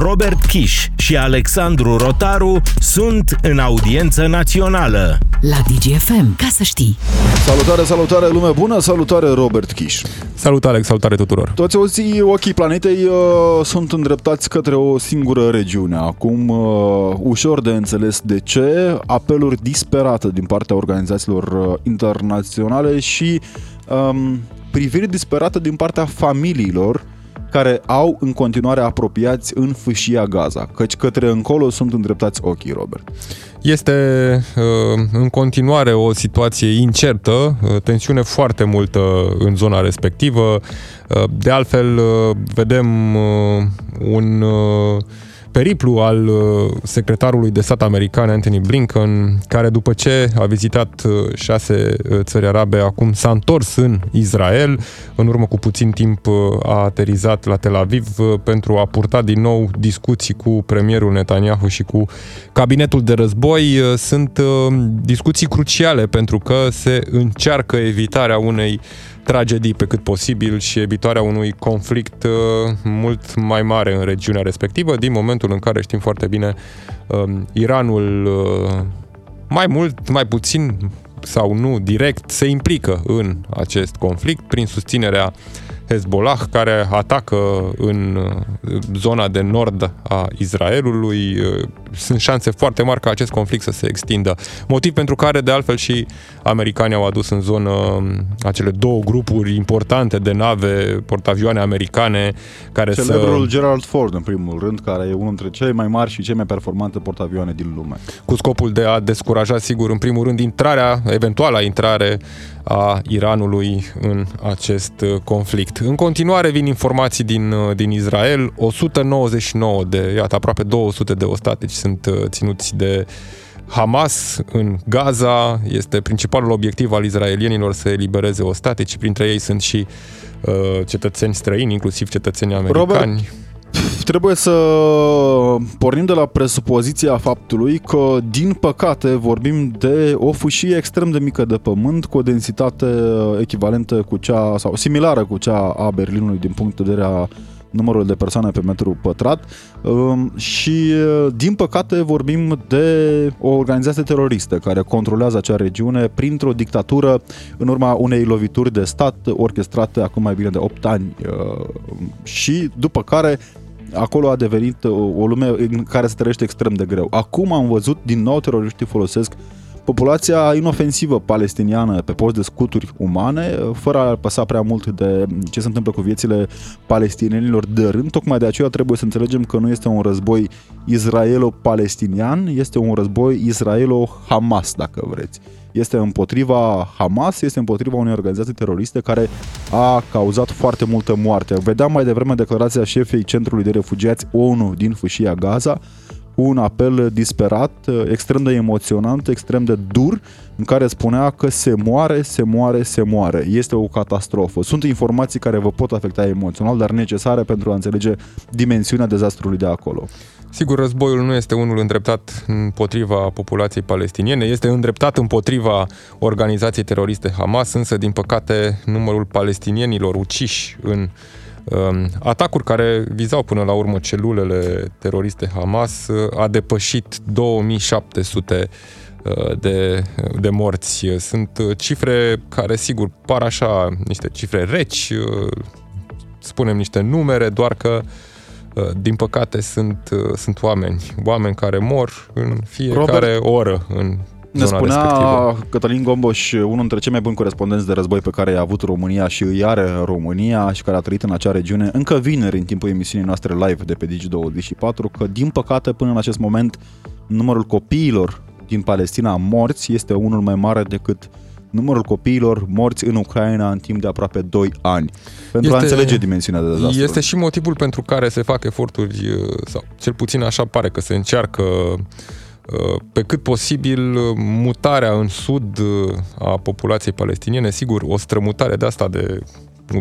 Robert Kiș și Alexandru Rotaru sunt în audiență națională. La DGFM, ca să știi. Salutare, salutare, lume bună, salutare Robert Kiș. Salut Alex, salutare tuturor. Toți ochii, ochii planetei uh, sunt îndreptați către o singură regiune. Acum, uh, ușor de înțeles de ce, apeluri disperate din partea organizațiilor uh, internaționale și um, priviri disperate din partea familiilor care au în continuare apropiați în fâșia Gaza, căci către încolo sunt îndreptați ochii, Robert. Este uh, în continuare o situație incertă, uh, tensiune foarte multă în zona respectivă. Uh, de altfel, vedem un periplu al uh, secretarului de stat american Anthony Blinken, care după ce a vizitat uh, șase uh, țări arabe, acum s-a întors în Israel. În urmă cu puțin timp a aterizat la Tel Aviv pentru a purta din nou discuții cu premierul Netanyahu și cu cabinetul de război. Sunt discuții cruciale pentru că se încearcă evitarea unei tragedii pe cât posibil și evitarea unui conflict uh, mult mai mare în regiunea respectivă, din momentul în care știm foarte bine um, Iranul uh, mai mult, mai puțin sau nu direct se implică în acest conflict prin susținerea Hezbollah care atacă în zona de nord a Israelului. Sunt șanse foarte mari ca acest conflict să se extindă. Motiv pentru care, de altfel, și americanii au adus în zonă acele două grupuri importante de nave, portavioane americane, care Celebrul să... Gerald Ford, în primul rând, care e unul dintre cele mai mari și cele mai performante portavioane din lume. Cu scopul de a descuraja, sigur, în primul rând, intrarea, eventuala intrare a Iranului în acest conflict. În continuare vin informații din, din Israel, 199 de, iată, aproape 200 de ostatici sunt uh, ținuți de Hamas în Gaza. Este principalul obiectiv al izraelienilor să elibereze ostatici, printre ei sunt și uh, cetățeni străini, inclusiv cetățeni americani. Robert, trebuie să pornim de la presupoziția faptului că, din păcate, vorbim de o fâșie extrem de mică de pământ, cu o densitate echivalentă cu cea, sau similară cu cea a Berlinului din punct de vedere a numărul de persoane pe metru pătrat um, și, din păcate, vorbim de o organizație teroristă care controlează acea regiune printr-o dictatură în urma unei lovituri de stat orchestrate acum mai bine de 8 ani uh, și după care acolo a devenit o, o lume în care se trăiește extrem de greu. Acum am văzut din nou teroriștii folosesc populația inofensivă palestiniană pe post de scuturi umane, fără a păsa prea mult de ce se întâmplă cu viețile palestinienilor de rând. Tocmai de aceea trebuie să înțelegem că nu este un război israelo-palestinian, este un război israelo-Hamas, dacă vreți este împotriva Hamas, este împotriva unei organizații teroriste care a cauzat foarte multă moarte. Vedeam mai devreme declarația șefei Centrului de Refugiați ONU din fâșia Gaza, cu un apel disperat, extrem de emoționant, extrem de dur, în care spunea că se moare, se moare, se moare. Este o catastrofă. Sunt informații care vă pot afecta emoțional, dar necesare pentru a înțelege dimensiunea dezastrului de acolo. Sigur, războiul nu este unul îndreptat împotriva populației palestiniene, este îndreptat împotriva organizației teroriste Hamas, însă, din păcate, numărul palestinienilor uciși în um, atacuri care vizau până la urmă celulele teroriste Hamas a depășit 2700 uh, de, de morți. Sunt cifre care, sigur, par așa niște cifre reci, uh, spunem niște numere, doar că uh, Uh, din păcate sunt, uh, sunt oameni, oameni care mor în fiecare Robert, oră în ne spunea respectivă. Cătălin Gomboș, unul dintre cei mai buni corespondenți de război pe care a avut România și îi are România și care a trăit în acea regiune, încă vineri în timpul emisiunii noastre live de pe Digi24, că din păcate până în acest moment numărul copiilor din Palestina morți este unul mai mare decât uh, numărul copiilor morți în Ucraina în timp de aproape 2 ani. Pentru este, a înțelege dimensiunea de dezastru. Este și motivul pentru care se fac eforturi, uh, sau cel puțin așa pare că se încearcă uh, pe cât posibil mutarea în sud uh, a populației palestiniene. Sigur, o strămutare de asta de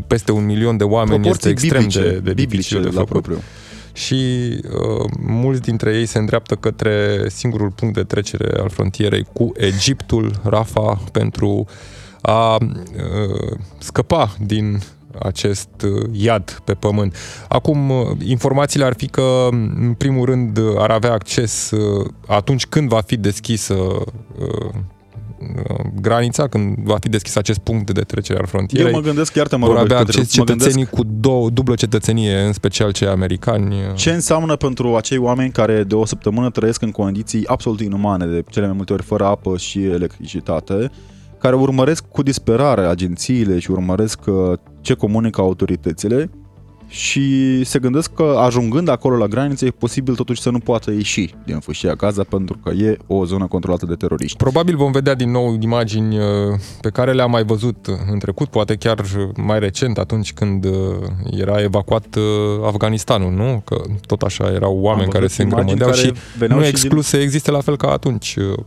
peste un milion de oameni Proporții este extrem biblice, de, de dificil de făcut. Propriu și uh, mulți dintre ei se îndreaptă către singurul punct de trecere al frontierei cu Egiptul, Rafa, pentru a uh, scăpa din acest iad pe pământ. Acum, informațiile ar fi că, în primul rând, ar avea acces atunci când va fi deschisă granița, când va fi deschis acest punct de trecere al frontierei. Eu mă gândesc, iartă mă vor Robert, avea către- acces mă cetățenii gândesc cu două, dublă cetățenie, în special cei americani. ce înseamnă pentru acei oameni care de o săptămână trăiesc în condiții absolut inumane, de cele mai multe ori fără apă și electricitate, care urmăresc cu disperare agențiile și urmăresc uh, ce comunică autoritățile și se gândesc că ajungând acolo la graniță e posibil totuși să nu poată ieși din fâșia Gaza pentru că e o zonă controlată de teroriști. Probabil vom vedea din nou imagini uh, pe care le-am mai văzut în trecut, poate chiar mai recent, atunci când uh, era evacuat uh, Afganistanul, nu? Că tot așa erau oameni Am care văzut se imagini îngrămădeau care și veneau nu e și din- exclus să existe la fel ca atunci uh,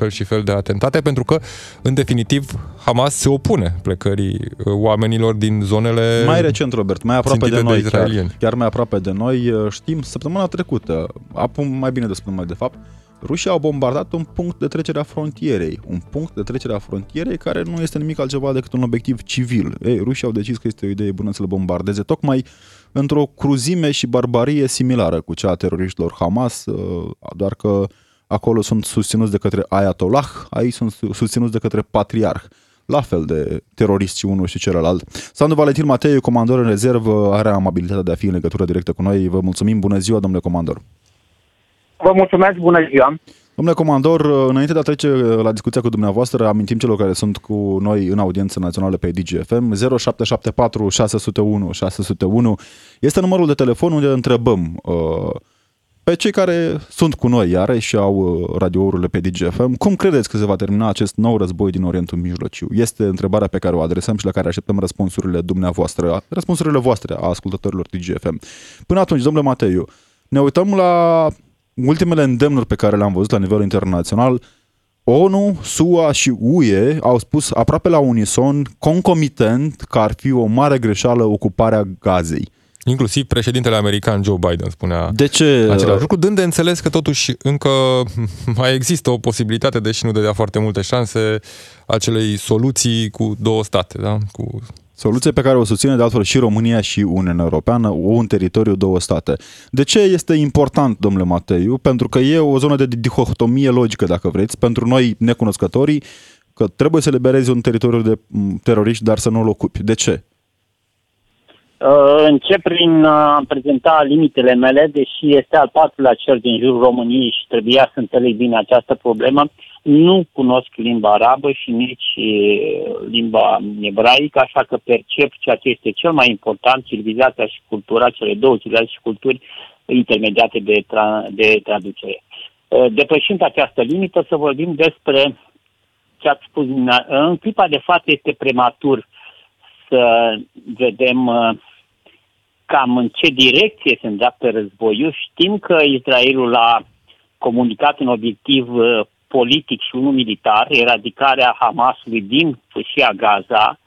fel și fel de atentate, pentru că, în definitiv, Hamas se opune plecării uh, oamenilor din zonele... Mai recent, Robert, mai aproape de țintite de noi, chiar, israelieni. chiar mai aproape de noi, uh, știm, săptămâna trecută, acum mai bine de săptămâna de fapt, rușii au bombardat un punct de trecere a frontierei. Un punct de trecere a frontierei care nu este nimic altceva decât un obiectiv civil. Ei, rușii au decis că este o idee bună să le bombardeze, tocmai într-o cruzime și barbarie similară cu cea a teroriștilor Hamas, uh, doar că acolo sunt susținuți de către Ayatollah, aici sunt susținuți de către patriarh la fel de teroriști și unul și celălalt. Sandu Valentin Matei, comandor în rezervă, are amabilitatea de a fi în legătură directă cu noi. Vă mulțumim, bună ziua, domnule comandor. Vă mulțumesc, bună ziua! Domnule comandor, înainte de a trece la discuția cu dumneavoastră, amintim celor care sunt cu noi în audiență națională pe DGFM, 0774 601 601 este numărul de telefon unde întrebăm uh, pe cei care sunt cu noi iară și au uh, radiourile pe DGFM, cum credeți că se va termina acest nou război din Orientul Mijlociu? Este întrebarea pe care o adresăm și la care așteptăm răspunsurile dumneavoastră, răspunsurile voastre a ascultătorilor DGFM. Până atunci, domnule Mateiu, ne uităm la ultimele îndemnuri pe care le-am văzut la nivel internațional. ONU, SUA și UE au spus aproape la unison, concomitent, că ar fi o mare greșeală ocuparea Gazei. Inclusiv președintele american Joe Biden spunea De ce? același lucru, dând de înțeles că totuși încă mai există o posibilitate, deși nu dădea foarte multe șanse, acelei soluții cu două state, da? Cu Soluție pe care o susține de altfel și România și Uniunea Europeană, un teritoriu, două state. De ce este important, domnule Mateiu? Pentru că e o zonă de dihotomie logică, dacă vreți, pentru noi necunoscătorii, că trebuie să liberezi un teritoriu de m, teroriști, dar să nu-l ocupi. De ce? Uh, Încep prin a prezenta limitele mele, deși este al patrulea cer din jurul României și trebuia să înțeleg bine această problemă. Nu cunosc limba arabă și nici uh, limba ebraică, așa că percep ceea ce este cel mai important, civilizația și cultura, cele două civilizații și culturi intermediate de, tra- de traducere. Uh, Depășind această limită, să vorbim despre ce ați spus. dumneavoastră. În clipa de față este prematur să vedem uh, cam în ce direcție se îndreaptă războiul. Știm că Israelul a comunicat un obiectiv uh, politic și unul militar, eradicarea Hamasului din fâșia Gaza.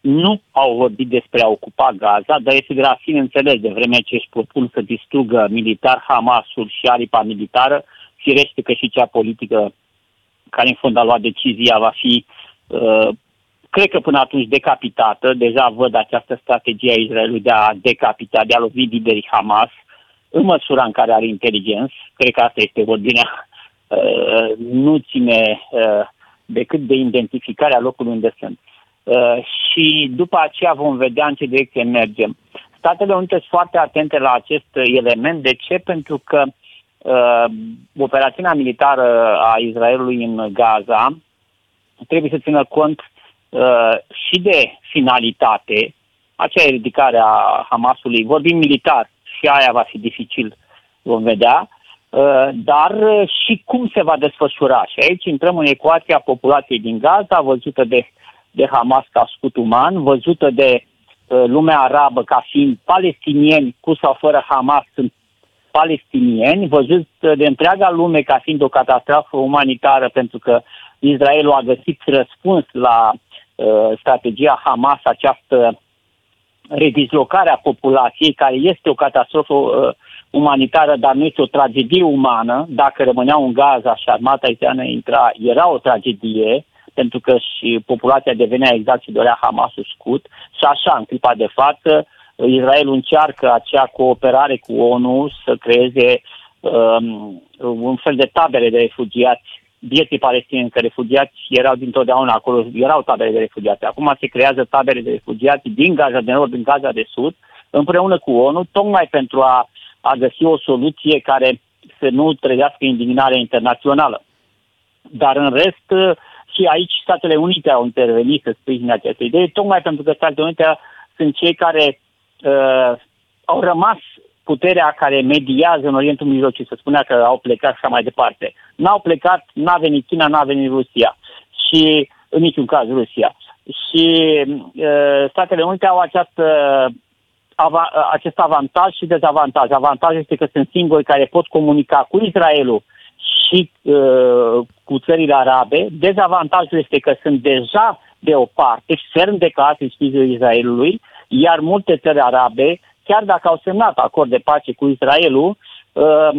Nu au vorbit despre a ocupa Gaza, dar este de la sine înțeles de vreme ce își propun să distrugă militar Hamasul și aripa militară, firește că și cea politică care în fond a luat decizia va fi uh, cred că până atunci decapitată, deja văd această strategie a Israelului de a decapita, de a lovi liderii Hamas, în măsura în care are inteligență, cred că asta este ordinea, uh, nu ține uh, decât de identificarea locului unde sunt. Uh, și după aceea vom vedea în ce direcție mergem. Statele Unite sunt foarte atente la acest element. De ce? Pentru că uh, operațiunea militară a Israelului în Gaza trebuie să țină cont uh, și de finalitate, acea ridicare a Hamasului, vorbim militar, și aia va fi dificil, vom vedea, uh, dar uh, și cum se va desfășura. Și aici intrăm în ecuația populației din Gaza, văzută de, de Hamas ca scut uman, văzută de uh, lumea arabă ca fiind palestinieni cu sau fără Hamas sunt palestinieni, văzut de întreaga lume ca fiind o catastrofă umanitară pentru că Israelul a găsit răspuns la uh, strategia Hamas, această redizlocare a populației, care este o catastrofă uh, umanitară, dar nu este o tragedie umană. Dacă rămâneau în Gaza și armata israeliană intra, era o tragedie, pentru că și populația devenea exact și dorea Hamasul scut și așa, în clipa de față, Israel încearcă acea cooperare cu ONU să creeze um, un fel de tabere de refugiați vieții palestinieni, că refugiați erau dintotdeauna acolo, erau tabere de refugiați. Acum se creează tabere de refugiați din Gaza de Nord, din Gaza de Sud, împreună cu ONU, tocmai pentru a, a găsi o soluție care să nu trezească indignarea internațională. Dar în rest, și aici Statele Unite au intervenit să sprijine această idee, tocmai pentru că Statele Unite sunt cei care uh, au rămas puterea care mediază în Orientul Mijlociu, să spunea că au plecat și așa mai departe. N-au plecat, n-a venit China, n-a venit Rusia și în niciun caz Rusia. Și uh, Statele Unite au această, ava, acest avantaj și dezavantaj. Avantajul este că sunt singuri care pot comunica cu Israelul și uh, cu țările arabe. Dezavantajul este că sunt deja de o parte ferm de caz în sprijinul Israelului, iar multe țări arabe chiar dacă au semnat acord de pace cu Israelul, uh,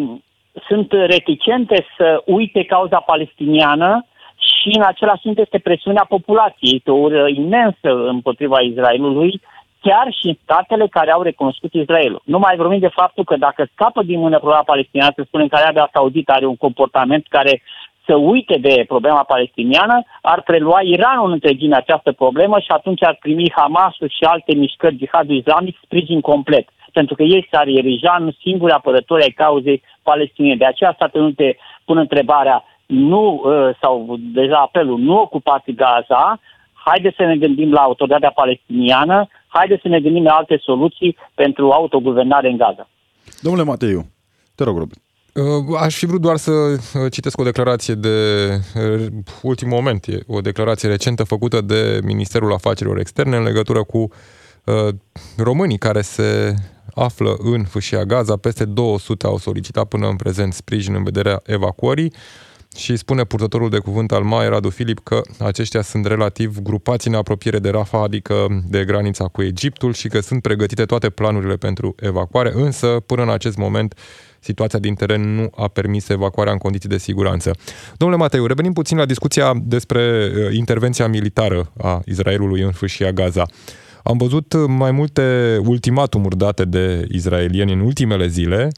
sunt reticente să uite cauza palestiniană și în același timp este presiunea populației, este o ură imensă împotriva Israelului, chiar și în statele care au recunoscut Israelul. Nu mai vorbim de faptul că dacă scapă din mână problema palestiniană, să spunem că Arabia Saudită are un comportament care să uite de problema palestiniană, ar prelua Iranul în întregime această problemă și atunci ar primi Hamasul și alte mișcări jihadul islamic sprijin complet. Pentru că ei s-ar erija în singuri apărători ai cauzei palestiniene. De aceea Statele Unite pun întrebarea nu, ă, sau deja apelul, nu ocupați Gaza, haideți să ne gândim la autoritatea palestiniană, haideți să ne gândim la alte soluții pentru autoguvernare în Gaza. Domnule Mateiu, te rog, Robert. Uh, aș fi vrut doar să uh, citesc o declarație de uh, ultim moment, e o declarație recentă făcută de Ministerul Afacerilor Externe în legătură cu românii care se află în fâșia Gaza. Peste 200 au solicitat până în prezent sprijin în vederea evacuării și spune purtătorul de cuvânt al MAE, Radu Filip, că aceștia sunt relativ grupați în apropiere de Rafa, adică de granița cu Egiptul și că sunt pregătite toate planurile pentru evacuare, însă până în acest moment situația din teren nu a permis evacuarea în condiții de siguranță. Domnule Mateiu, revenim puțin la discuția despre uh, intervenția militară a Israelului în fâșia Gaza. Am văzut mai multe ultimatumuri date de israelieni în ultimele zile,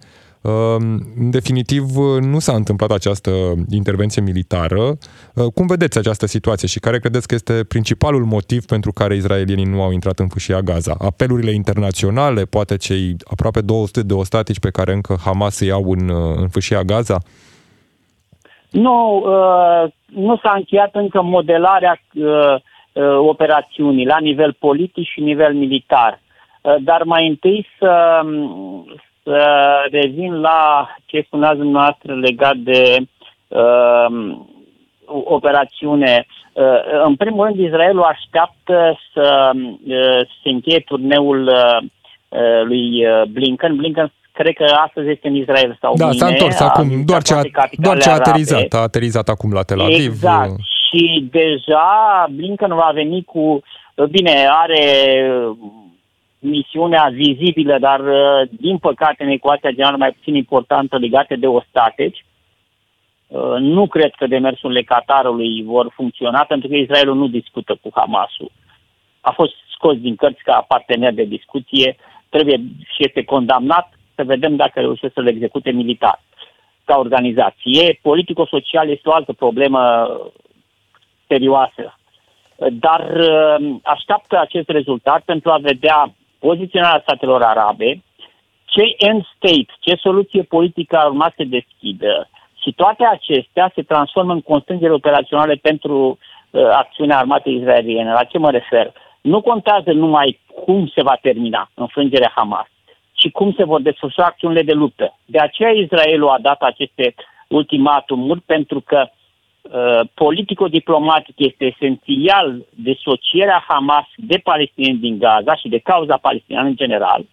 în definitiv, nu s-a întâmplat această intervenție militară. Cum vedeți această situație și care credeți că este principalul motiv pentru care israelienii nu au intrat în fâșia Gaza? Apelurile internaționale, poate cei aproape 200 de ostatici pe care încă Hamas îi iau în, în fâșia Gaza? Nu, uh, nu s-a încheiat încă modelarea uh, uh, operațiunii la nivel politic și nivel militar. Uh, dar mai întâi să, să revin la ce spuneați dumneavoastră legat de uh, operațiune. Uh, în primul rând, Israelul așteaptă să uh, se încheie turneul uh, uh lui uh, Blinken. Blinken cred că astăzi este în Israel sau Da, mine, s-a întors acum, doar ce a, doar ce a aterizat, a aterizat acum la Tel Aviv. Exact. Și deja Blinken va veni cu, bine, are misiunea vizibilă, dar uh, din păcate în ecuația generală mai puțin importantă legate de ostateci. Uh, nu cred că demersurile Qatarului vor funcționa pentru că Israelul nu discută cu Hamasul. A fost scos din cărți ca partener de discuție, trebuie și este condamnat să vedem dacă reușește să-l execute militar ca organizație. Politico-social este o altă problemă serioasă. Dar uh, așteaptă acest rezultat pentru a vedea poziționarea statelor arabe, ce end state, ce soluție politică ar urma să deschidă și toate acestea se transformă în constrângeri operaționale pentru uh, acțiunea armatei israeliene. La ce mă refer? Nu contează numai cum se va termina înfrângerea Hamas, ci cum se vor desfășura acțiunile de luptă. De aceea Israelul a dat aceste ultimatumuri pentru că Uh, politico-diplomatic este esențial disocierea Hamas de palestinieni din Gaza și de cauza palestiniană în general,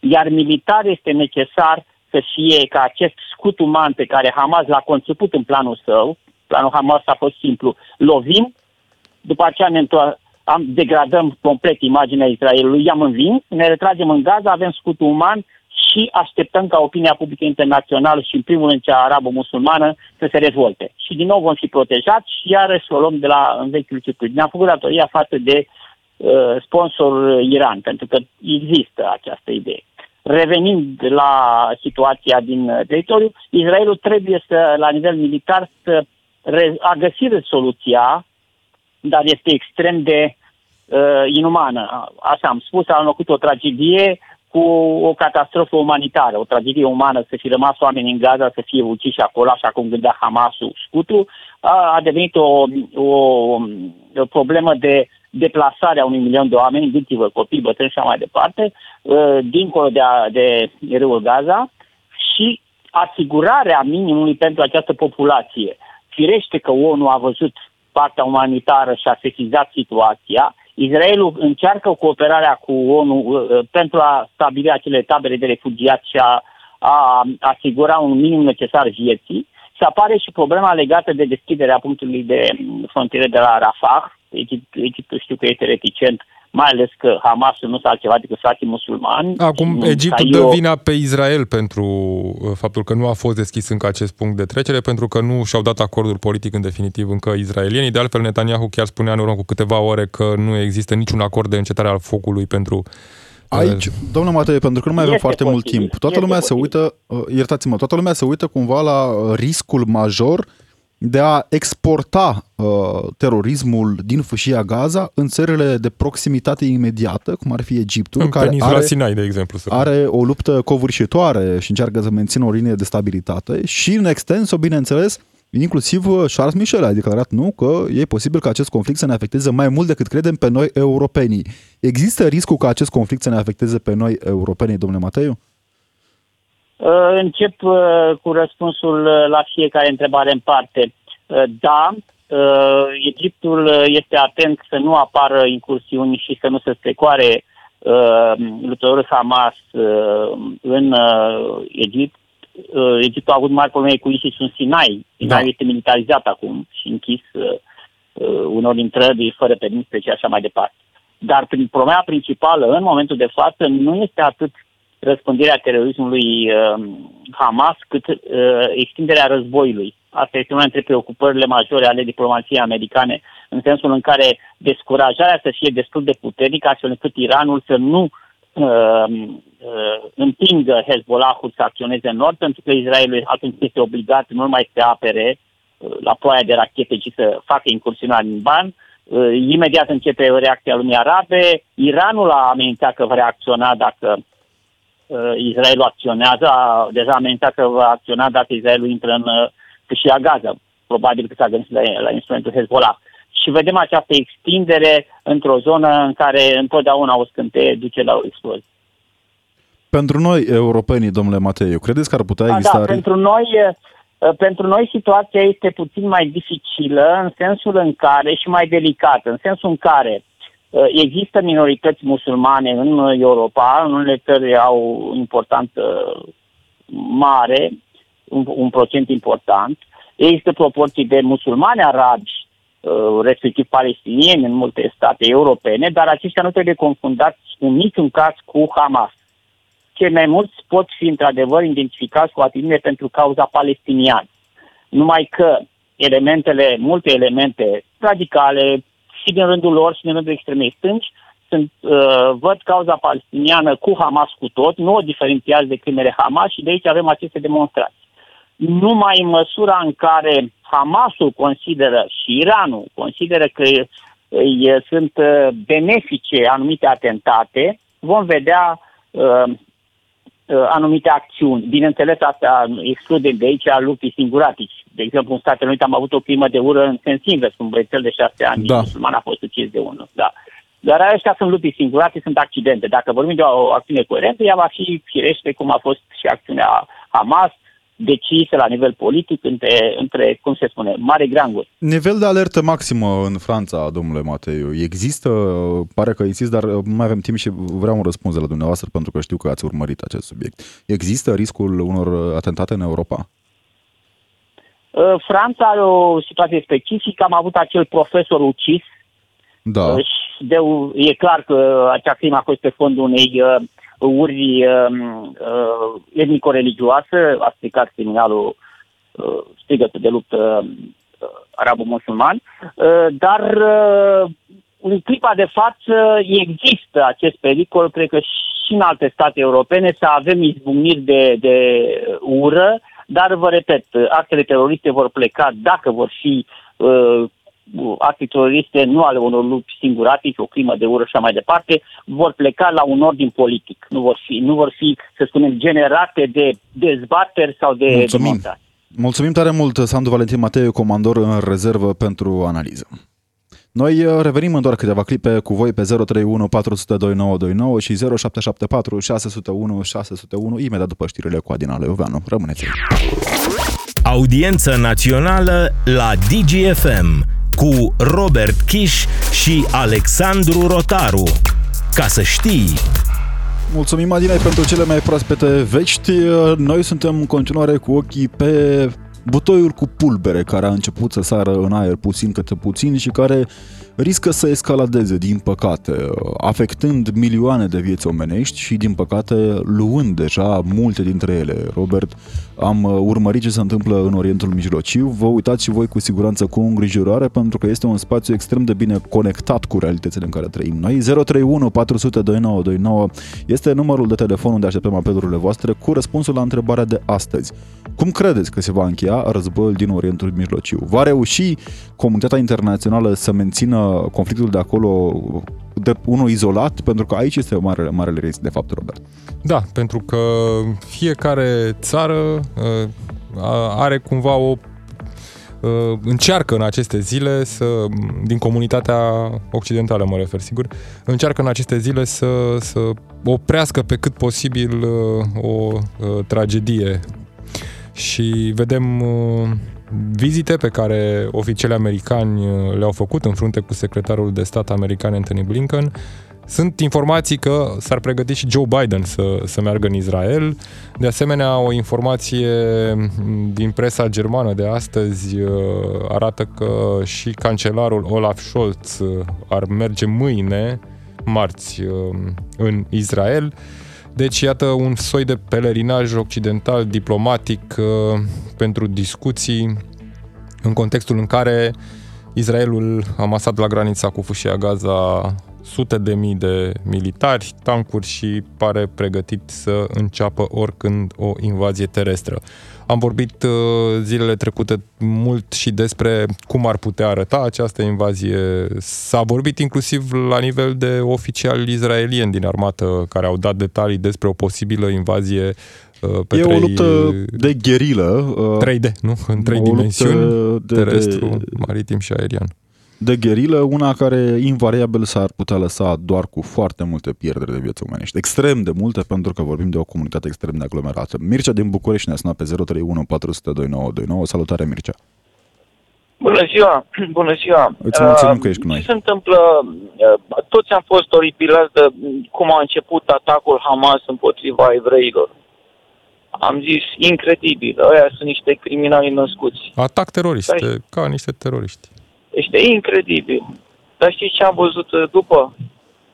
iar militar este necesar să fie ca acest scut uman pe care Hamas l-a conceput în planul său, planul Hamas a fost simplu, lovim, după aceea ne întoarcem am, degradăm complet imaginea Israelului, i-am învins, ne retragem în Gaza, avem scutul uman și așteptăm ca opinia publică internațională și în primul rând cea arabo-musulmană să se revolte. Și din nou vom fi protejați și iarăși o luăm de la în vechiul circuit. Ne-am făcut datoria față de uh, sponsor Iran, pentru că există această idee. Revenind la situația din uh, teritoriu, Israelul trebuie să, la nivel militar, să re- a găsit soluția, dar este extrem de uh, inumană. Așa am spus, a înlocuit o tragedie cu o catastrofă umanitară, o tragedie umană, să fi rămas oameni în Gaza, să fie uciși acolo, așa cum gândea Hamasul scutul, a, a devenit o, o, o problemă de deplasare a unui milion de oameni, gândiți-vă, copii, bătrâni și așa mai departe, uh, dincolo de, a, de râul Gaza și asigurarea minimului pentru această populație. Firește că ONU a văzut partea umanitară și a sesizat situația, Israelul încearcă cooperarea cu ONU uh, pentru a stabili acele tabere de refugiați și a, a asigura un minim necesar vieții. Și apare și problema legată de deschiderea punctului de frontiere de la Rafah. Egipt, Egiptul știu că este reticent mai ales că Hamasul nu sunt altceva decât frații musulmani. Acum Egiptul dă vina pe Israel pentru uh, faptul că nu a fost deschis încă acest punct de trecere, pentru că nu și-au dat acordul politic în definitiv încă israelienii. De altfel, Netanyahu chiar spunea în urmă cu câteva ore că nu există niciun acord de încetare al focului pentru uh, Aici, domnul Matei, pentru că nu mai avem foarte posibil. mult timp, toată lumea posibil. se uită, uh, iertați-mă, toată lumea se uită cumva la riscul major de a exporta uh, terorismul din fâșia Gaza în țările de proximitate imediată, cum ar fi Egiptul, în care are, Sinai, de exemplu. are o luptă covârșitoare și încearcă să mențină o linie de stabilitate și în extens, bineînțeles, inclusiv uh, Charles Michel a declarat nu că e posibil ca acest conflict să ne afecteze mai mult decât credem pe noi europenii. Există riscul ca acest conflict să ne afecteze pe noi europenii, domnule Mateiu? Uh, încep uh, cu răspunsul uh, la fiecare întrebare în parte. Da, Egiptul este atent să nu apară incursiuni și să nu se strecoare luptătorul Hamas în Egipt. Egiptul a avut mari probleme cu ISIS în Sinai. Sinai da. este militarizat acum și închis unor intrări fără permis și așa mai departe. Dar prin problema principală, în momentul de față, nu este atât răspândirea terorismului uh, Hamas, cât uh, extinderea războiului. Asta este una dintre preocupările majore ale diplomației americane, în sensul în care descurajarea să fie destul de puternică, astfel încât Iranul să nu uh, uh, împingă Hezbollahul să acționeze în nord, pentru că Israelul atunci este obligat nu numai să apere uh, la ploaia de rachete, ci să facă incursiunea în ban. Uh, imediat începe reacția lumii arabe. Iranul a amenințat că va reacționa dacă uh, Israelul acționează, a deja amenințat că va acționa dacă Israelul intră în uh, fâșia Gaza. Probabil că s-a gândit la, la instrumentul Hezbollah. Și vedem această extindere într-o zonă în care întotdeauna o scânteie duce la o explozie. Pentru noi, europenii, domnule Mateiu, credeți că ar putea exista... Da, pentru noi, uh, pentru noi situația este puțin mai dificilă în sensul în care și mai delicată, în sensul în care Uh, există minorități musulmane în Europa, în unele țări au importanță mare, un, un procent important. Există proporții de musulmani arabi, uh, respectiv palestinieni în multe state europene, dar aceștia nu trebuie confundați în niciun caz cu Hamas. Cei mai mulți pot fi într-adevăr identificați cu atitudine pentru cauza palestiniană. Numai că elementele, multe elemente radicale, și din rândul lor și din rândul extremei stângi, sunt, uh, văd cauza palestiniană cu Hamas cu tot, nu o diferențiază de crimele Hamas și de aici avem aceste demonstrații. Numai în măsura în care Hamasul consideră și Iranul consideră că uh, sunt uh, benefice anumite atentate, vom vedea uh, uh, anumite acțiuni. Bineînțeles, asta exclude de aici lupii singuratici. De exemplu, în Statele Unite am avut o crimă de ură în sens invers, un băiețel de șase ani, da. musulman a fost ucis de unul. Da. Dar ăștia sunt lupii singurate, sunt accidente. Dacă vorbim de o acțiune coerentă, ea va fi firește cum a fost și acțiunea Hamas, decisă la nivel politic între, între, cum se spune, mari granguri. Nivel de alertă maximă în Franța, domnule Mateiu, există, pare că există, dar nu mai avem timp și vreau un răspuns de la dumneavoastră pentru că știu că ați urmărit acest subiect. Există riscul unor atentate în Europa? Uh, Franța are o situație specifică. Am avut acel profesor ucis. Da. Uh, de, e clar că acea crimă a fost pe fondul unei uh, uri uh, uh, etnico-religioasă, a stricat criminalul uh, strigătul de luptă uh, arabo-musulman, uh, dar uh, în clipa de față există acest pericol, cred că și în alte state europene, să avem izbucniri de, de ură, dar vă repet, actele teroriste vor pleca dacă vor fi uh, acte teroriste nu ale unor lupi singuratici, o crimă de ură și așa mai departe, vor pleca la un ordin politic. Nu vor fi, nu vor fi să spunem, generate de dezbateri sau de Mulțumim. demonstrații. Mulțumim tare mult, Sandu Valentin Matei, comandor în rezervă pentru analiză. Noi uh, revenim în doar câteva clipe cu voi pe 031 400 2929 și 0774 601 601 imediat după știrile cu Adina Leoveanu. Rămâneți aici. Audiență națională la DGFM cu Robert Kiș și Alexandru Rotaru. Ca să știi, Mulțumim, Adina, pentru cele mai proaspete vești. Noi suntem în continuare cu ochii pe butoiul cu pulbere care a început să sară în aer puțin câte puțin și care riscă să escaladeze, din păcate, afectând milioane de vieți omenești și, din păcate, luând deja multe dintre ele. Robert, am urmărit ce se întâmplă în Orientul Mijlociu. Vă uitați și voi cu siguranță cu îngrijorare pentru că este un spațiu extrem de bine conectat cu realitățile în care trăim noi. 031 400 2929 este numărul de telefon unde așteptăm apelurile voastre cu răspunsul la întrebarea de astăzi. Cum credeți că se va încheia războiul din Orientul Mijlociu? Va reuși comunitatea internațională să mențină conflictul de acolo de unul izolat? Pentru că aici este marele, marele risc, de fapt, Robert. Da, pentru că fiecare țară uh, are cumva o uh, încearcă în aceste zile să, din comunitatea occidentală mă refer sigur, încearcă în aceste zile să, să oprească pe cât posibil uh, o uh, tragedie și vedem uh, vizite pe care oficialii americani uh, le-au făcut în frunte cu secretarul de stat american Anthony Blinken. Sunt informații că s-ar pregăti și Joe Biden să, să meargă în Israel. De asemenea, o informație din presa germană de astăzi uh, arată că și cancelarul Olaf Scholz ar merge mâine, marți, în Israel. Deci, iată, un soi de pelerinaj occidental diplomatic uh, pentru discuții în contextul în care Israelul a masat la granița cu fâșia Gaza sute de mii de militari, tancuri și pare pregătit să înceapă oricând o invazie terestră. Am vorbit uh, zilele trecute mult și despre cum ar putea arăta această invazie. S-a vorbit inclusiv la nivel de oficiali israelieni din armată care au dat detalii despre o posibilă invazie uh, pe e 3, o luptă de gherilă. 3D, nu? În trei o dimensiuni, luptă de- terestru, de- maritim și aerian. De gherilă, una care invariabil s-ar putea lăsa doar cu foarte multe pierderi de vieți omenești. Extrem de multe, pentru că vorbim de o comunitate extrem de aglomerată. Mircea din București ne-a sunat pe 031 400 2929. Salutare, Mircea! Bună ziua! Bună ziua! Îți mulțumim Uh, că ești cu noi. Ce se întâmplă? Uh, Toți am fost oripilați de cum a început atacul Hamas împotriva evreilor. Am zis, incredibil, ăia sunt niște criminali născuți. Atac terorist, Stai. ca niște teroriști. Este incredibil. Dar știți ce am văzut uh, după?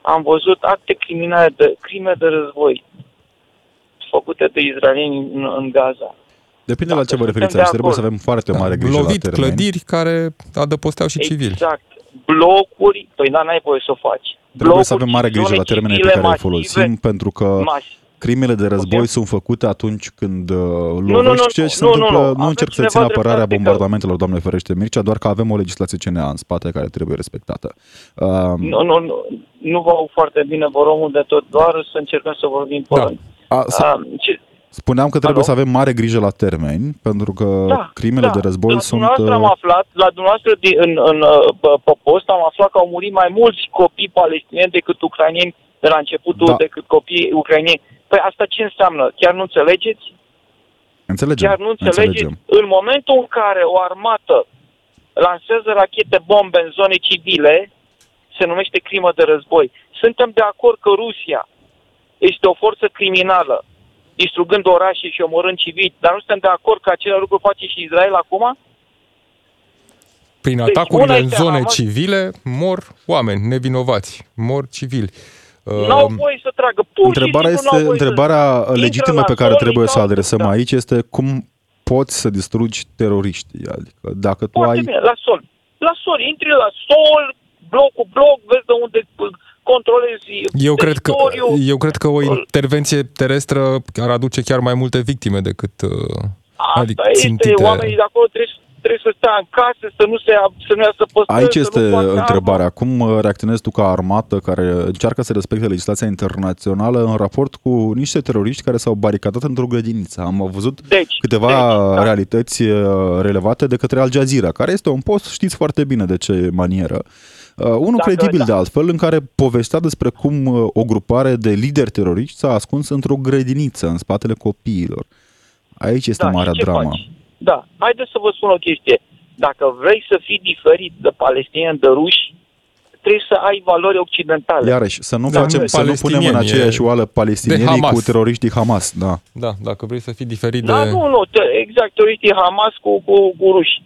Am văzut acte criminale de crime de război făcute de israelieni în, în Gaza. Depinde la ce vă suntem referiți de aici. Trebuie să acord. avem foarte mare grijă Lovit la termeni. clădiri care adăposteau și civili. Exact. Blocuri, păi da, n-ai voie să o faci. Trebuie să Blocuri, avem mare grijă zone la termenele pe civile care le masive, folosim, pentru că masi- crimele de război Ok. sunt făcute atunci când uh, nu, lovești nu, ceea ce se nu, nu, întâmplă. nu. Nu Aveți încerc să undeva țin apărarea dreptate că- bombardamentelor, doamne ferește Mircea, doar că avem o legislație CNA în spate care trebuie respectată. Uh, Nu, nu, nu, nu vă aud foarte bine, vă rog mult de tot, doar să încercăm să vorbim pe Da. rând. a, să, Ah, ce, spuneam că trebuie Alo? să avem mare grijă la termeni, pentru că da, crimele da. de război la sunt... Dumneavoastră am uh, aflat, la dumneavoastră din, în, în, uh, pe- pe post am aflat că au murit mai mulți copii palestinieni decât ucrainieni de la începutul, Da. decât copii ucrainieni. Păi asta ce înseamnă? Chiar nu înțelegeți? Înțelegem, Chiar nu înțelegeți? înțelegem. În momentul în care o armată lansează rachete bombe în zone civile, se numește crimă de război. Suntem de acord că Rusia este o forță criminală, distrugând orașe și omorând civili, dar nu suntem de acord că același lucru face și Israel acum? Prin Deci, atacurile una în este zone Hamas- civile mor oameni nevinovați, mor civili. N-au voie să tragă. Pur Întrebarea, și simplu n-au este, voie întrebarea să... Intră legitimă la pe care sol, trebuie să intră- adresăm da. aici este cum poți să distrugi teroriștii. Adică dacă tu Foarte ai... bine, la sol. La sol, intri la sol, bloc cu bloc, vezi de unde controlezi Eu cred, că, teritoriul. eu cred că o intervenție terestră ar aduce chiar mai multe victime decât uh, Asta adică este, țintite. oamenii de acolo trebuie, trebuie să stea în casă, să nu se să nu iasă pe străzi, Aici să este nu facă întrebarea. Cum uh, reacționezi tu ca armată care încearcă să respecte legislația internațională în raport cu niște teroriști care s-au baricadat într-o grădiniță? Am văzut Deci, câteva deci, da. realități uh, relevate de către Al Jazeera, care este un post, știți foarte bine de ce manieră. Uh, unul Dacă- credibil da. de altfel, în care povestea despre cum uh, o grupare de lideri teroriști s-a ascuns într-o grădiniță în spatele copiilor. Aici este da, marea și ce dramă. Faci? Da, haideți să vă spun o chestie. Dacă vrei să fii diferit de palestinieni, de ruși, trebuie să ai valori occidentale. Iarăși, să nu, Da, facem, nu, să nu punem în palestinieni, aceeași e oală de palestinienii Hamas. cu teroriștii Hamas. Da. Da, dacă vrei să fii diferit de... Da, nu, nu, te, exact, teroriștii Hamas cu, cu, cu ruși.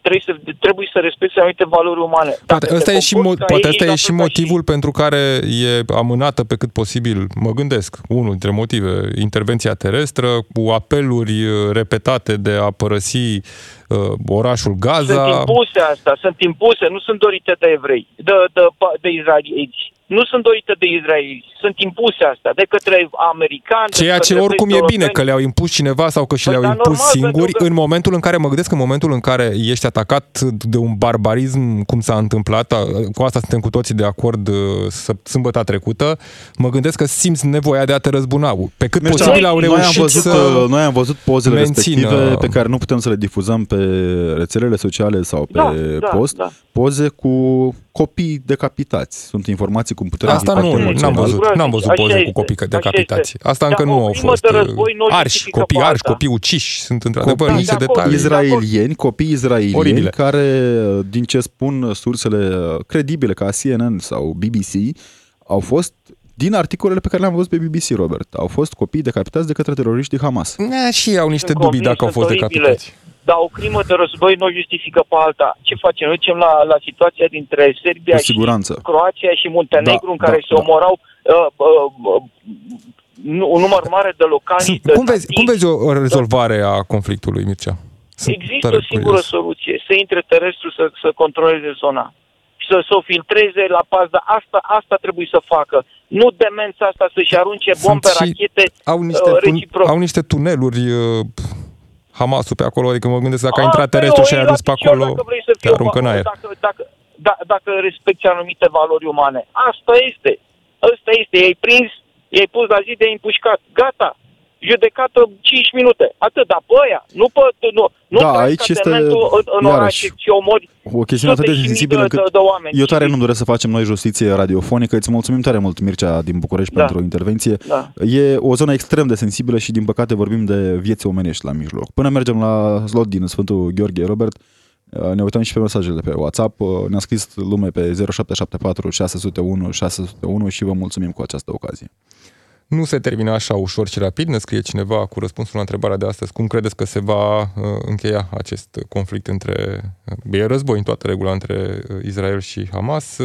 Trebuie să, trebuie să respecte anumite valori umane. Poate Dacă ăsta te e și, comporți mo- ca poate ei, ăsta la e fel și ca motivul pentru care e amânată pe cât posibil, mă gândesc, unul dintre motive, intervenția terestră cu apeluri uh, repetate de a părăsi uh, orașul Sunt Gaza. impuse asta, sunt impuse, nu sunt dorite de evrei, de, de, de israeliți. Nu sunt dorite de israeliți, sunt impuse astea de către americani. de Ceea ce către oricum e europeni. bine, că le-au impus cineva sau că și Păi, le-au dar impus normal, singuri, pentru că- în momentul în care, mă gândesc, în momentul în care ești atacat de un barbarism, cum s-a întâmplat, a- cu asta suntem cu toții de acord uh, să- sâmbătă trecută, mă gândesc că simți nevoia de a te răzbuna. Pe cât Mircea, posibil au noi am reușit văzut, să... uh, Noi am văzut pozele mențină- respective pe care nu putem să le difuzăm pe rețelele sociale sau pe Da, da, post. da. Poze cu copii decapitați. Sunt informații cu putere Asta impact nu, emoțional. n-am văzut, n-am văzut Așa poze este, cu copii așa decapitați. este. Asta Dar încă o nu au crimă fost de uh, război nu o arși, justifică copii pe arși, alta. copii uciși. Sunt într-adevăr Copii niște de acord, detalii. Izraelieni, copii izraelieni Oribile. care, din ce spun sursele credibile ca CNN sau BBC, au fost din articolele pe care le-am văzut pe BBC, Robert, au fost copii decapitați de către teroriștii Hamas. Ne, și au niște Sunt dubii convins, dacă au sunt fost oribile. decapitați. Dar o crimă de război nu o justifică pe alta. Ce facem? Ne ducem la, la situația dintre Serbia Cu siguranță. și Croația și Muntenegru, Da, în care da, se da. omorau uh, uh, uh, nu- un număr mare de locali. Sunt- de Cum vezi, nativi. cum vezi o, o rezolvare a conflictului, Mircea? Sunt Există tare o singură curios. soluție, să intre terestru să, să controleze zona și să, să o filtreze la pas, dar asta, asta trebuie să facă. Nu demența asta să-și arunce bombe, Sunt și- rachete Au niște, uh, tun- reciproc. au niște tuneluri uh, Hamasul pe acolo, adică mă gândesc dacă a intrat Asta e terestru o și a ei adus la pe picior acolo, dacă vrei să te fii o- aruncă în aer. Dacă, dacă, da, dacă respecti anumite valori umane. Asta este. Asta este. I-ai prins, i-ai pus la zi de împușcat. Gata. Judecată 5 minute. Atât, dar pe aia. Nu pe... Nu, nu Da, tragi aici ca este, dementul în, în iarăși, oraș și omori O chestiune atât sute de și mii sensibilă de, încât de, de oameni. eu tare Și- nu doresc să facem noi justiție radiofonică. Îți mulțumim tare mult, Mircea, din București, Da. pentru intervenție. Da. E o zonă extrem de sensibilă și, din păcate, vorbim de vieți omenești la mijloc. Până mergem la slot din Sfântul Gheorghe, Robert, ne uităm și pe mesajele pe WhatsApp. Ne-a scris lume pe 0774 601 601 și vă mulțumim cu această ocazie. Nu se termină așa ușor și rapid, ne scrie cineva cu răspunsul la întrebarea de astăzi. Cum credeți că se va uh, încheia acest conflict între... Uh, e război în toată regula între uh, Israel și Hamas.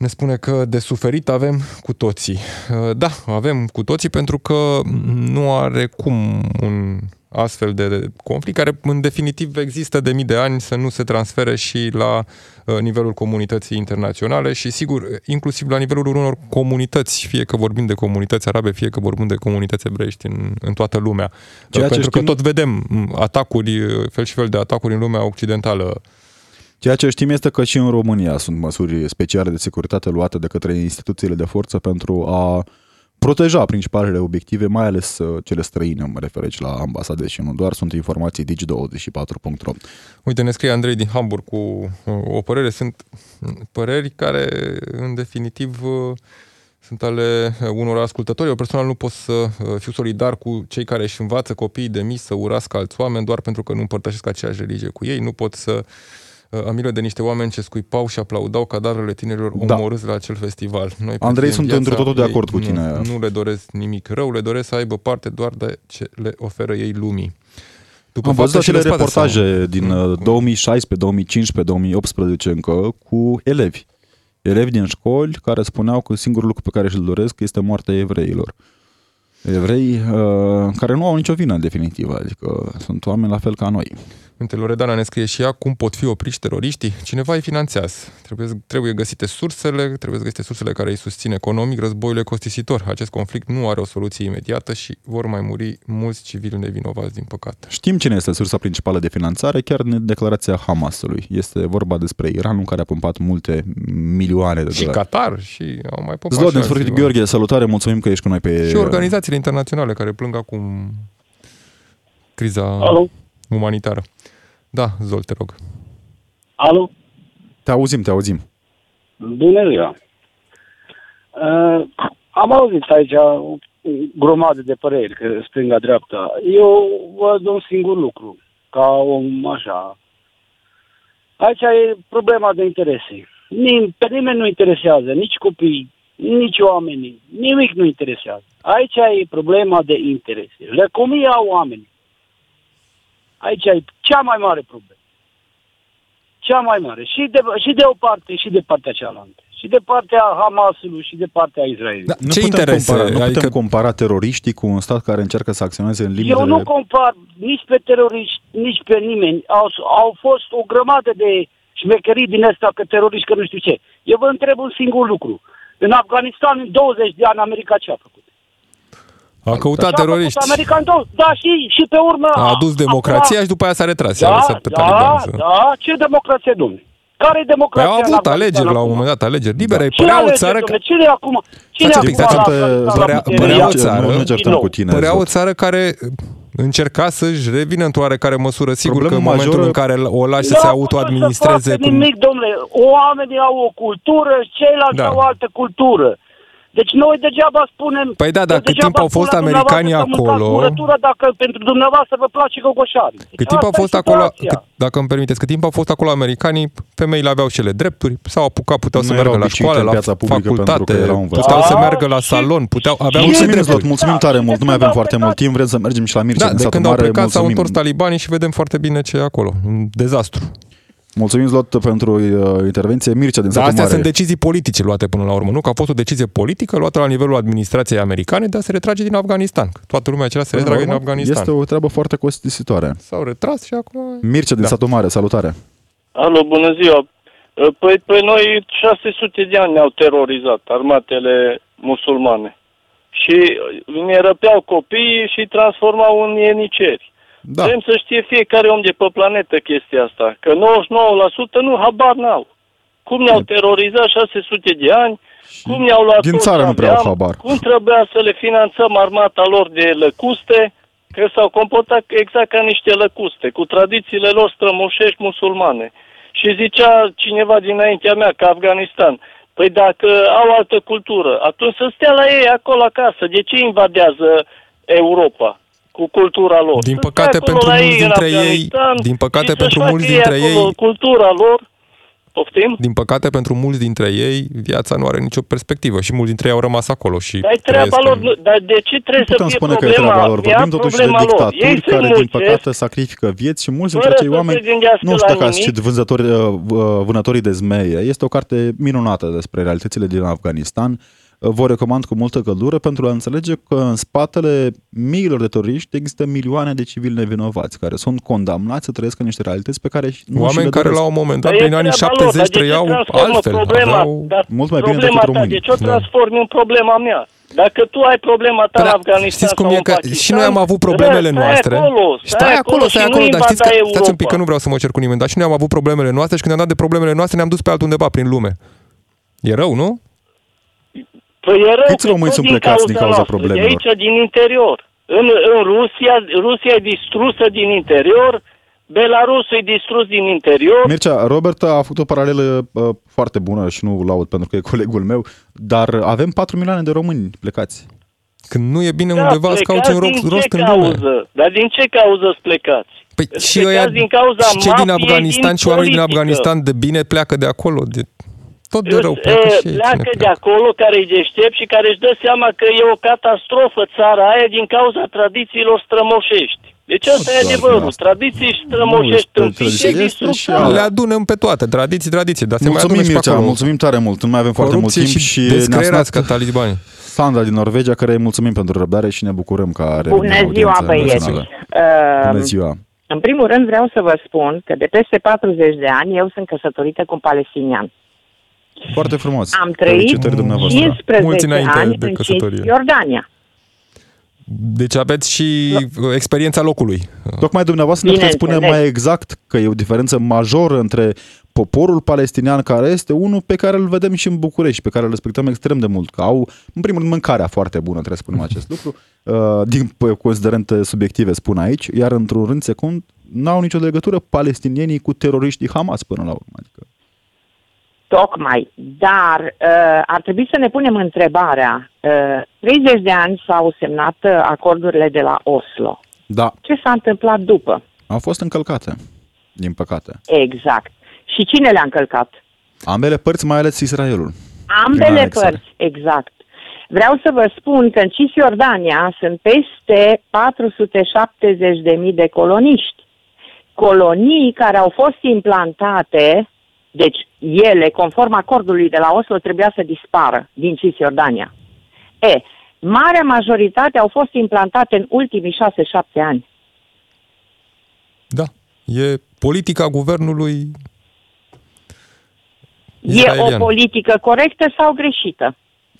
Uh, ne spune că de suferit avem cu toții. Uh, da, avem cu toții pentru că nu are cum un astfel de conflict care în definitiv există de mii de ani să nu se transfere și la uh, nivelul comunității internaționale și sigur, inclusiv la nivelul unor comunități, fie că vorbim de comunități arabe, fie că vorbim de comunități ebreiești în, în toată lumea. Ceea ce pentru că știm- tot vedem atacuri, fel și fel de atacuri în lumea occidentală. Ceea ce știm este că și în România sunt măsuri speciale de securitate luate de către instituțiile de forță pentru a proteja principalele obiective, mai ales uh, cele străine, mă refer aici la ambasade și nu doar, sunt informații digi24.ro. Uite, ne scrie Andrei din Hamburg cu uh, o părere. Sunt păreri care, în definitiv, uh, sunt ale uh, unor ascultători. Eu personal nu pot să uh, fiu solidar cu cei care își învață copiii de mici să urască alți oameni doar pentru că nu împărtășesc aceeași religie cu ei. Nu pot să uh, am milă de niște oameni ce scuipau și aplaudau cadavrele tinerilor Da. omorâți la acel festival. Noi, pentru Andrei, ei în sunt viața întru totul de ei acord cu nu, tine. Nu le doresc nimic rău, le doresc să aibă parte doar de ce le oferă ei lumii. După Am văzut faptă și acele le spate reportaje sau- din Mm. uh, 2016, 2015, 2018 încă cu elevi. elevi din școli care spuneau că singurul lucru pe care și-l doresc este moartea evreilor. Evrei uh, care nu au nicio vină în definitiv, adică sunt oameni la fel ca noi. Uite, Loredana ne scrie și ea cum pot fi opriși teroriștii. Cineva îi finanțează. Trebuie, trebuie găsite sursele, trebuie găsite sursele care îi susțin economic războiul e costisitor. Acest conflict nu are o soluție imediată și vor mai muri mulți civili nevinovați, din păcate. Știm cine este sursa principală de finanțare, chiar în declarația Hamasului. Este vorba despre Iranul care a pumpat multe milioane de Și dolari. Qatar și au mai pumpat Zlot, și în sfârșit, alții, Gheorghe, salutare, mulțumim că ești cu noi pe... Și organizațiile internaționale care plâng acum criza Alo? umanitară. Da, Zol, te rog. Alo? Te auzim, te auzim. Bună ziua! Uh, am auzit aici o grămadă de păreri, că stânga-dreapta. Eu văd un singur lucru, ca om așa. Aici e problema de interese. Nim, pe nimeni nu interesează, nici copii, nici oamenii, nimic nu interesează. Aici e problema de interese. Lăcomia oamenii. Aici e cea mai mare problemă. Cea mai mare. Și de, și de o parte, și de partea cealaltă. Și de partea Hamasului, și de partea Israelului. Da, Nu ce putem interese? Compara, nu Adică- putem compara teroriștii cu un stat care încearcă să acționeze în limitele... Eu nu compar nici pe teroriști, nici pe nimeni. Au, au fost o grămadă de șmecherii din asta că teroriști, că nu știu ce. Eu vă întreb un singur lucru. În Afganistan, în 20 de ani, America ce a făcut? A căutat Ce a teroriști. făcut America în 20? Da, și, și pe urmă... A adus democrația și după aia s-a retras. i-a Da, lăsat pe da, talibani să- da, ce democrație, domnule? Care e Păi democrația au în avut Afganistan alegeri la un acum? moment dat, alegeri libere. Ce Părea o alegeri, țară, domnule? Cine e acum? Cine Stați un e pic, acum stați un la pic. Afganistan la Părea- putere? părea o Ia- țară- Nu, nu din certăm nou. cu tine. părea o Zot. țară care încerca să-și revină într-o oarecare măsură. Sigur că în Problema momentul majoră- în care o lași să Nu se au putut autoadministreze... Să facă cum- nimic, domnule. Oamenii au o cultură, ceilalți Da. au altă cultură. Deci noi degeaba spunem... Păi da, dar noi cât degeaba timp au fost spunem americanii dumneavoastră să mâncați acolo- Murătură dacă pentru dumneavoastră vă place gogoșarii. Deci Cât timp au asta e fost acolo, situația. cât, dacă îmi permiteți, cât timp au fost acolo americanii, femeile aveau și ele drepturi, s-au apucat, puteau Nu să erau meargă la biciuite școală, în la piața publică pentru facultate, că erau învățați. puteau să Da, meargă la și- salon, puteau, aveau și- multe Mulțumim, Zlot, drepturi. mulțumim tare mult. Nu mai avem foarte mult timp, vrem să mergem și la Mircea Da, din de satul când au mare. plecat s-au Mulțumim. întors talibanii și vedem foarte bine ce e acolo. Un dezastru. Mulțumim, Zlot, pentru uh, intervenție. Mircea din Dar satul astea mare. sunt decizii politice luate până la urmă, nu? Că a fost o decizie politică luată la nivelul administrației americane de a se retrage din Afganistan. Că Toată lumea cerea să se Până la retragă din urmă, Afganistan. Este o treabă foarte costisitoare. S-au retras și acum... Mircea din Da. satul mare, salutare. Alo, bună ziua. Păi pe noi 600 de ani ne-au terorizat armatele musulmane. Și ne răpeau copiii și îi transformau în ieniceri. Da. Vrem să știe fiecare om de pe planetă chestia asta. Că 99% nu, habar n-au. Cum ne-au terorizat 600 de ani, cum ne-au luat din tot țară ce nu prea au aveam, habar. Cum trebuia să le finanțăm armata lor de lăcuste, că s-au comportat exact ca niște lăcuste, cu tradițiile lor strămoșești musulmane. Și zicea cineva dinaintea mea că Afganistan, păi dacă au altă cultură, atunci să stea la ei acolo acasă. De ce invadează Europa cu cultura lor? Din Să stea păcate, acolo pentru la mulți ei în dintre ei- Afganistan din păcate, și să-și pentru facă mulți ei dintre acolo ei- cultura lor. Poftim? Din păcate, pentru mulți dintre ei, viața nu are nicio perspectivă și mulți dintre ei au rămas acolo și Dar e treaba trăiesc lor, în- nu, dar de ce Nu trebuie să putem fie spune că e problema treaba lor. mea, Vorbim totuși de problema lor? Ei dictaturi se care, din muncesc, păcate, sacrifică vieți și mulți dintre fără acei să se oameni gândească nu știu la dacă ați nimic. citit vânzători, uh, uh, vânătorii de zmeie. Este o carte minunată despre realitățile din Afganistan. Uh, Vă recomand cu multă căldură pentru a înțelege că în spatele miilor de teroriști există milioane de civili nevinovați care sunt condamnați să trăiesc în niște realități pe care nu și Oameni le care doresc. la un moment dat, Dar e prin anii treaba lor, 70, dar de ce trăiau transformă altfel. Problema, Aveau... dar mult mai bine problema decât ta, românii. de ce o Da. transformi în problema mea? Dacă tu ai problema ta Păi în da, Afganistan știți cum sau e în că Pakistan, și noi am avut problemele stai noastre. Acolo, Stai acolo, stai și acolo, nu dar știți că, invada stați un pic că Europa. nu vreau să mă cer cu nimeni, dar și noi am avut problemele noastre și când ne-am dat de problemele noastre ne-am dus pe altundeva prin lume. E rău, nu? Păi e rău Câți că români tot sunt plecați din cauza noastră, problemelor? De aici, din interior. În, în Rusia, Rusia e distrusă din interior, Belarusul e distrus din interior. Mircea, Robert a făcut o paralelă uh, foarte bună și nu laud pentru că e colegul meu, dar avem 4 milioane de români plecați. Când nu e bine Da, undeva, îți cauți un plecați rost, din rost ce în lume. cauză? Dar din ce cauză îți plecați? Păi Îți și plecați ăia, din cauza și cei din mafiei, Afganistan din și oamenii din politică. Afganistan de bine pleacă de acolo. De, tot de rău Îți, pleacă e, și ei. pleacă Cine de acolo care e deștept și care își dă seama că e o catastrofă țara aia din cauza tradițiilor strămoșești. Deci asta e doar adevărul. asta. Tradiții strămoșești Nu, în tradiție fișe, este și distrug Le adunăm pe toate, tradiții, tradiții, dar se mai Mulțumim, adună și pe Mircea, acolo. mulțumim tare mult. Nu mai avem foarte mult Corupție timp și, și ne-a descreierați ca sunat talibani. Sandra din Norvegia, care îi mulțumim pentru răbdare și ne bucurăm că are Bună ziua, băieți! Bună Uh, ziua! în primul rând vreau să vă spun că de peste 40 de ani eu sunt căsătorită cu un palestinian. Foarte frumos. Am trăit Felicitări dumneavoastră. 15 Mulți înainte ani de în căsătorie. Cisjordania. Deci aveți și uh, experiența locului. Tocmai dumneavoastră ne puteți spune Bineînțeles. mai exact că e o diferență majoră între poporul palestinian care este unul pe care îl vedem și în București, pe care îl respectăm extrem de mult, că au, în primul rând, mâncarea foarte bună, trebuie să spunem acest lucru, uh, din p- considerente subiective spun aici, iar într-un rând secund, n-au nicio legătură palestinienii cu teroriștii Hamas până la urmă. Adică, Tocmai. Dar uh, ar trebui să ne punem întrebarea. Uh, 30 de ani s-au semnat uh, acordurile de la Oslo. da, Ce s-a întâmplat după? au fost încălcate, din păcate. Exact. Și cine le-a încălcat? Ambele părți, mai ales Israelul. Ambele anexare. părți, exact. Vreau să vă spun că în Cisjordania sunt peste 470.000 de coloniști. Colonii care au fost implantate, deci ele, conform acordului de la Oslo, trebuia să dispară din Cisjordania. E, marea majoritate au fost implantate în ultimii 6-7 ani. Da. E politica guvernului E israelian. o politică corectă sau greșită?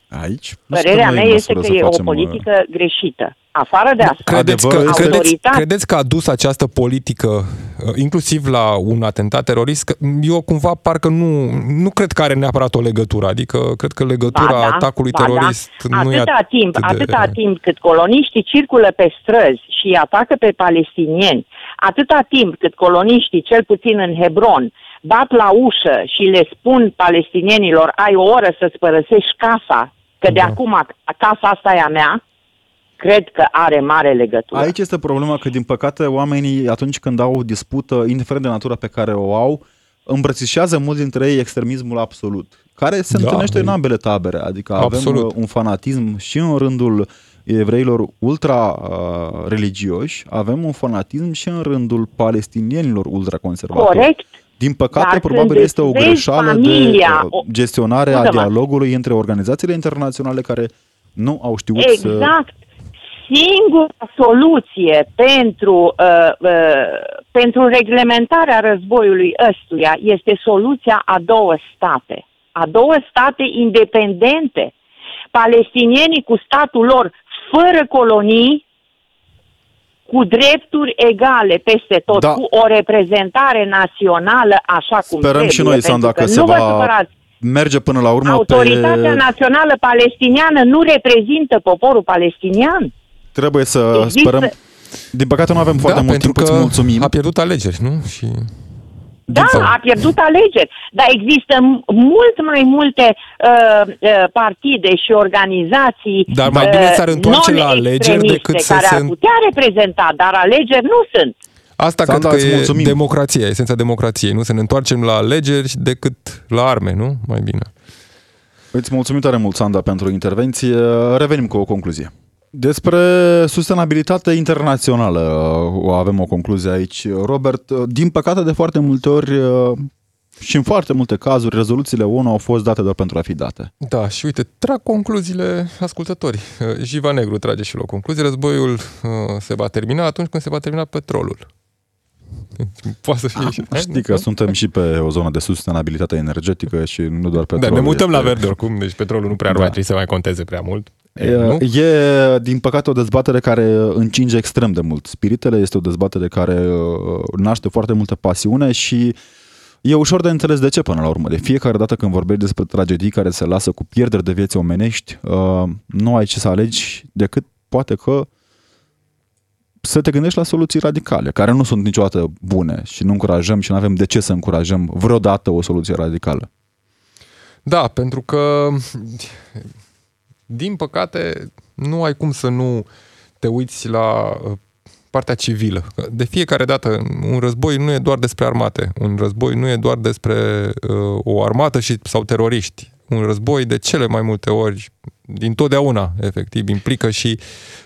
Aici? nu Părerea suntem noi mea în este măsură că să e o facem, uh, politică greșită. Afară de asta, Credeți că, Adevărul este- credeți, Autoritate. credeți că a dus această politică, uh, inclusiv la un atentat terorist? Că eu cumva parcă nu, nu cred că are neapărat o legătură. Adică cred că legătura Ba da, atacului ba terorist da. nu e atâta timp, atât de... atâta timp cât coloniștii circulă pe străzi și îi atacă pe palestinieni, atâta timp cât coloniștii, cel puțin în Hebron, bat la ușă și le spun palestinienilor, ai o oră să-ți părăsești casa, că de Da. acum casa asta e a mea, cred că are mare legătură. Aici este problema că, din păcate, oamenii, atunci când au o dispută, indiferent de natura pe care o au, îmbrățișează mulți dintre ei extremismul absolut, care se Da, întâlnește e- în ambele tabere. Adică Absolut. avem uh, un fanatism și în rândul evreilor ultra-religioși, avem un fanatism și în rândul palestinienilor ultraconservatori. Corect, Din păcate, Dar probabil când este o vezi greșeală familia, de o- uh, gestionare a Scuze-mă. dialogului între organizațiile internaționale care nu au știut să... Exact. Singura soluție pentru, uh, uh, pentru reglementarea războiului ăstuia este soluția a două state. A două state independente. Palestinienii cu statul lor fără colonii, cu drepturi egale peste tot, Da. cu o reprezentare națională așa cum Sperăm trebuie. și noi, Sandra, pentru că se nu vă va supărați. merge până la urmă Autoritatea pe... națională palestiniană nu reprezintă poporul palestinian. Trebuie să Există- sperăm... Din păcate nu avem foarte da, mult pentru timp, îți că mulțumim. a pierdut alegeri, nu? Și Da, Sau- a pierdut alegeri, dar există m- mult mai multe uh, uh, partide și organizații Dar mai uh, bine s-ar întoarce la alegeri non-extremiste decât să care se ar putea reprezenta, dar alegeri nu sunt. Asta Sandra, cred că îți e mulțumim. democrația, esența democrației. Nu să ne întoarcem la alegeri decât la arme, nu? Mai bine. Îți mulțumim tare mult, Sandra, pentru intervenție. Revenim cu o concluzie. Despre sustenabilitate internațională o avem o concluzie aici. Robert, din păcate de foarte multe ori și în foarte multe cazuri rezoluțiile ONU au fost date doar pentru a fi date. Da, și uite, trag concluziile ascultători. Uh, Jiva Negru trage și la o concluzie. Războiul uh, se va termina atunci când se va termina petrolul. Poate să fie și... Știi că suntem și pe o zonă de sustenabilitate energetică și nu doar Da, petrol. ne mutăm la este- verde oricum, deci petrolul nu prea ar Da. mai trebui să mai conteze prea mult. E, E, nu? e, din păcate, o dezbatere care încinge extrem de mult spiritele, este o dezbatere care uh, naște foarte multă pasiune și e ușor de înțeles de ce până la urmă. De fiecare dată când vorbești despre tragedii care se lasă cu pierderi de vieți omenești, uh, nu ai ce să alegi decât poate că să te gândești la soluții radicale, care nu sunt niciodată bune și nu încurajăm și nu avem de ce să încurajăm vreodată o soluție radicală. Da, pentru că, din păcate, nu ai cum să nu te uiți la uh, partea civilă. Că De fiecare dată, un război nu e doar despre armate. Un război nu e doar despre uh, o armată și, sau teroriști. Un război, de cele mai multe ori, din totdeauna, efectiv, implică și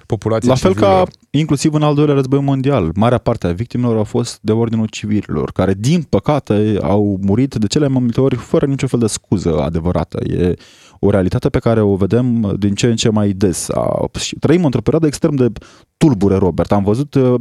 populația La fel civilă. ca inclusiv în al doilea război mondial. Marea parte a victimelor au fost de ordinul civililor, care din păcate au murit de cele mai multe ori fără niciun fel de scuză adevărată. E o realitate pe care o vedem din ce în ce mai des. A- și Trăim într-o perioadă extrem de tulbure, Robert. Am văzut uh,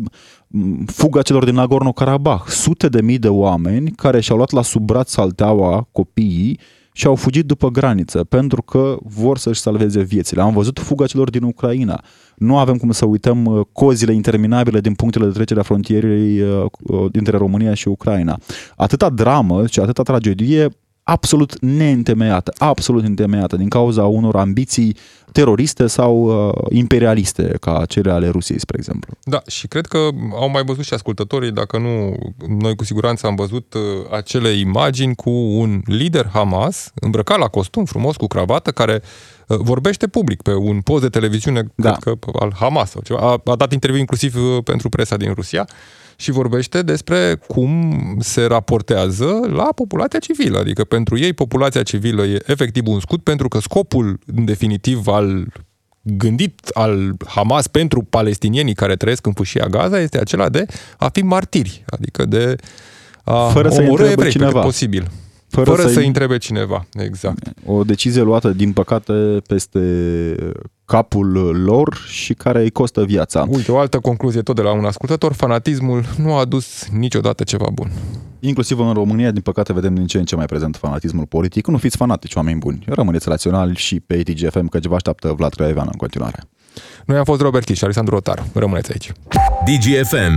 m, fuga celor din Nagorno-Karabakh. Sute de mii de oameni care și-au luat la sub braț salteaua copiii și au fugit după graniță pentru că vor să-și salveze viețile. Am văzut fuga celor din Ucraina. Nu avem cum să uităm uh, cozile interminabile din punctele de trecere a frontierei uh, uh, dintre România și Ucraina. Atâta dramă și atâta tragedie absolut neîntemeiată, absolut neîntemeiată din cauza unor ambiții teroriste sau uh, imperialiste ca cele ale Rusiei, spre exemplu. Da, și cred că au mai văzut și ascultătorii, dacă nu, noi cu siguranță am văzut uh, acele imagini cu un lider Hamas, îmbrăcat la costum frumos, cu cravată, care uh, vorbește public pe un post de televiziune, Da. cred că al Hamas sau ceva. A, a dat interviu inclusiv uh, pentru presa din Rusia și vorbește despre cum se raportează la populația civilă. Adică pentru ei populația civilă e efectiv un scut pentru că scopul în definitiv al gândit al Hamas pentru palestinienii care trăiesc în fâșia Gaza este acela de a fi martiri, adică de a Fără să-i omorâ întrebe evrei pe cât cineva. posibil. Fără Fără, să-i- să întrebe cineva, exact. O decizie luată, din păcate, peste capul lor și care îi costă viața. Uite, o altă concluzie tot de la un ascultător, fanatismul nu a adus niciodată ceva bun. Inclusiv în România, din păcate, vedem din ce în ce mai prezent fanatismul politic. Nu fiți fanatici, oameni buni. Rămâneți raționali și pe ATGFM, că vă așteaptă Vlad Craioveanu în continuare. Noi am fost Robert Kiș și Alexandru Otar. Rămâneți aici. DGFM.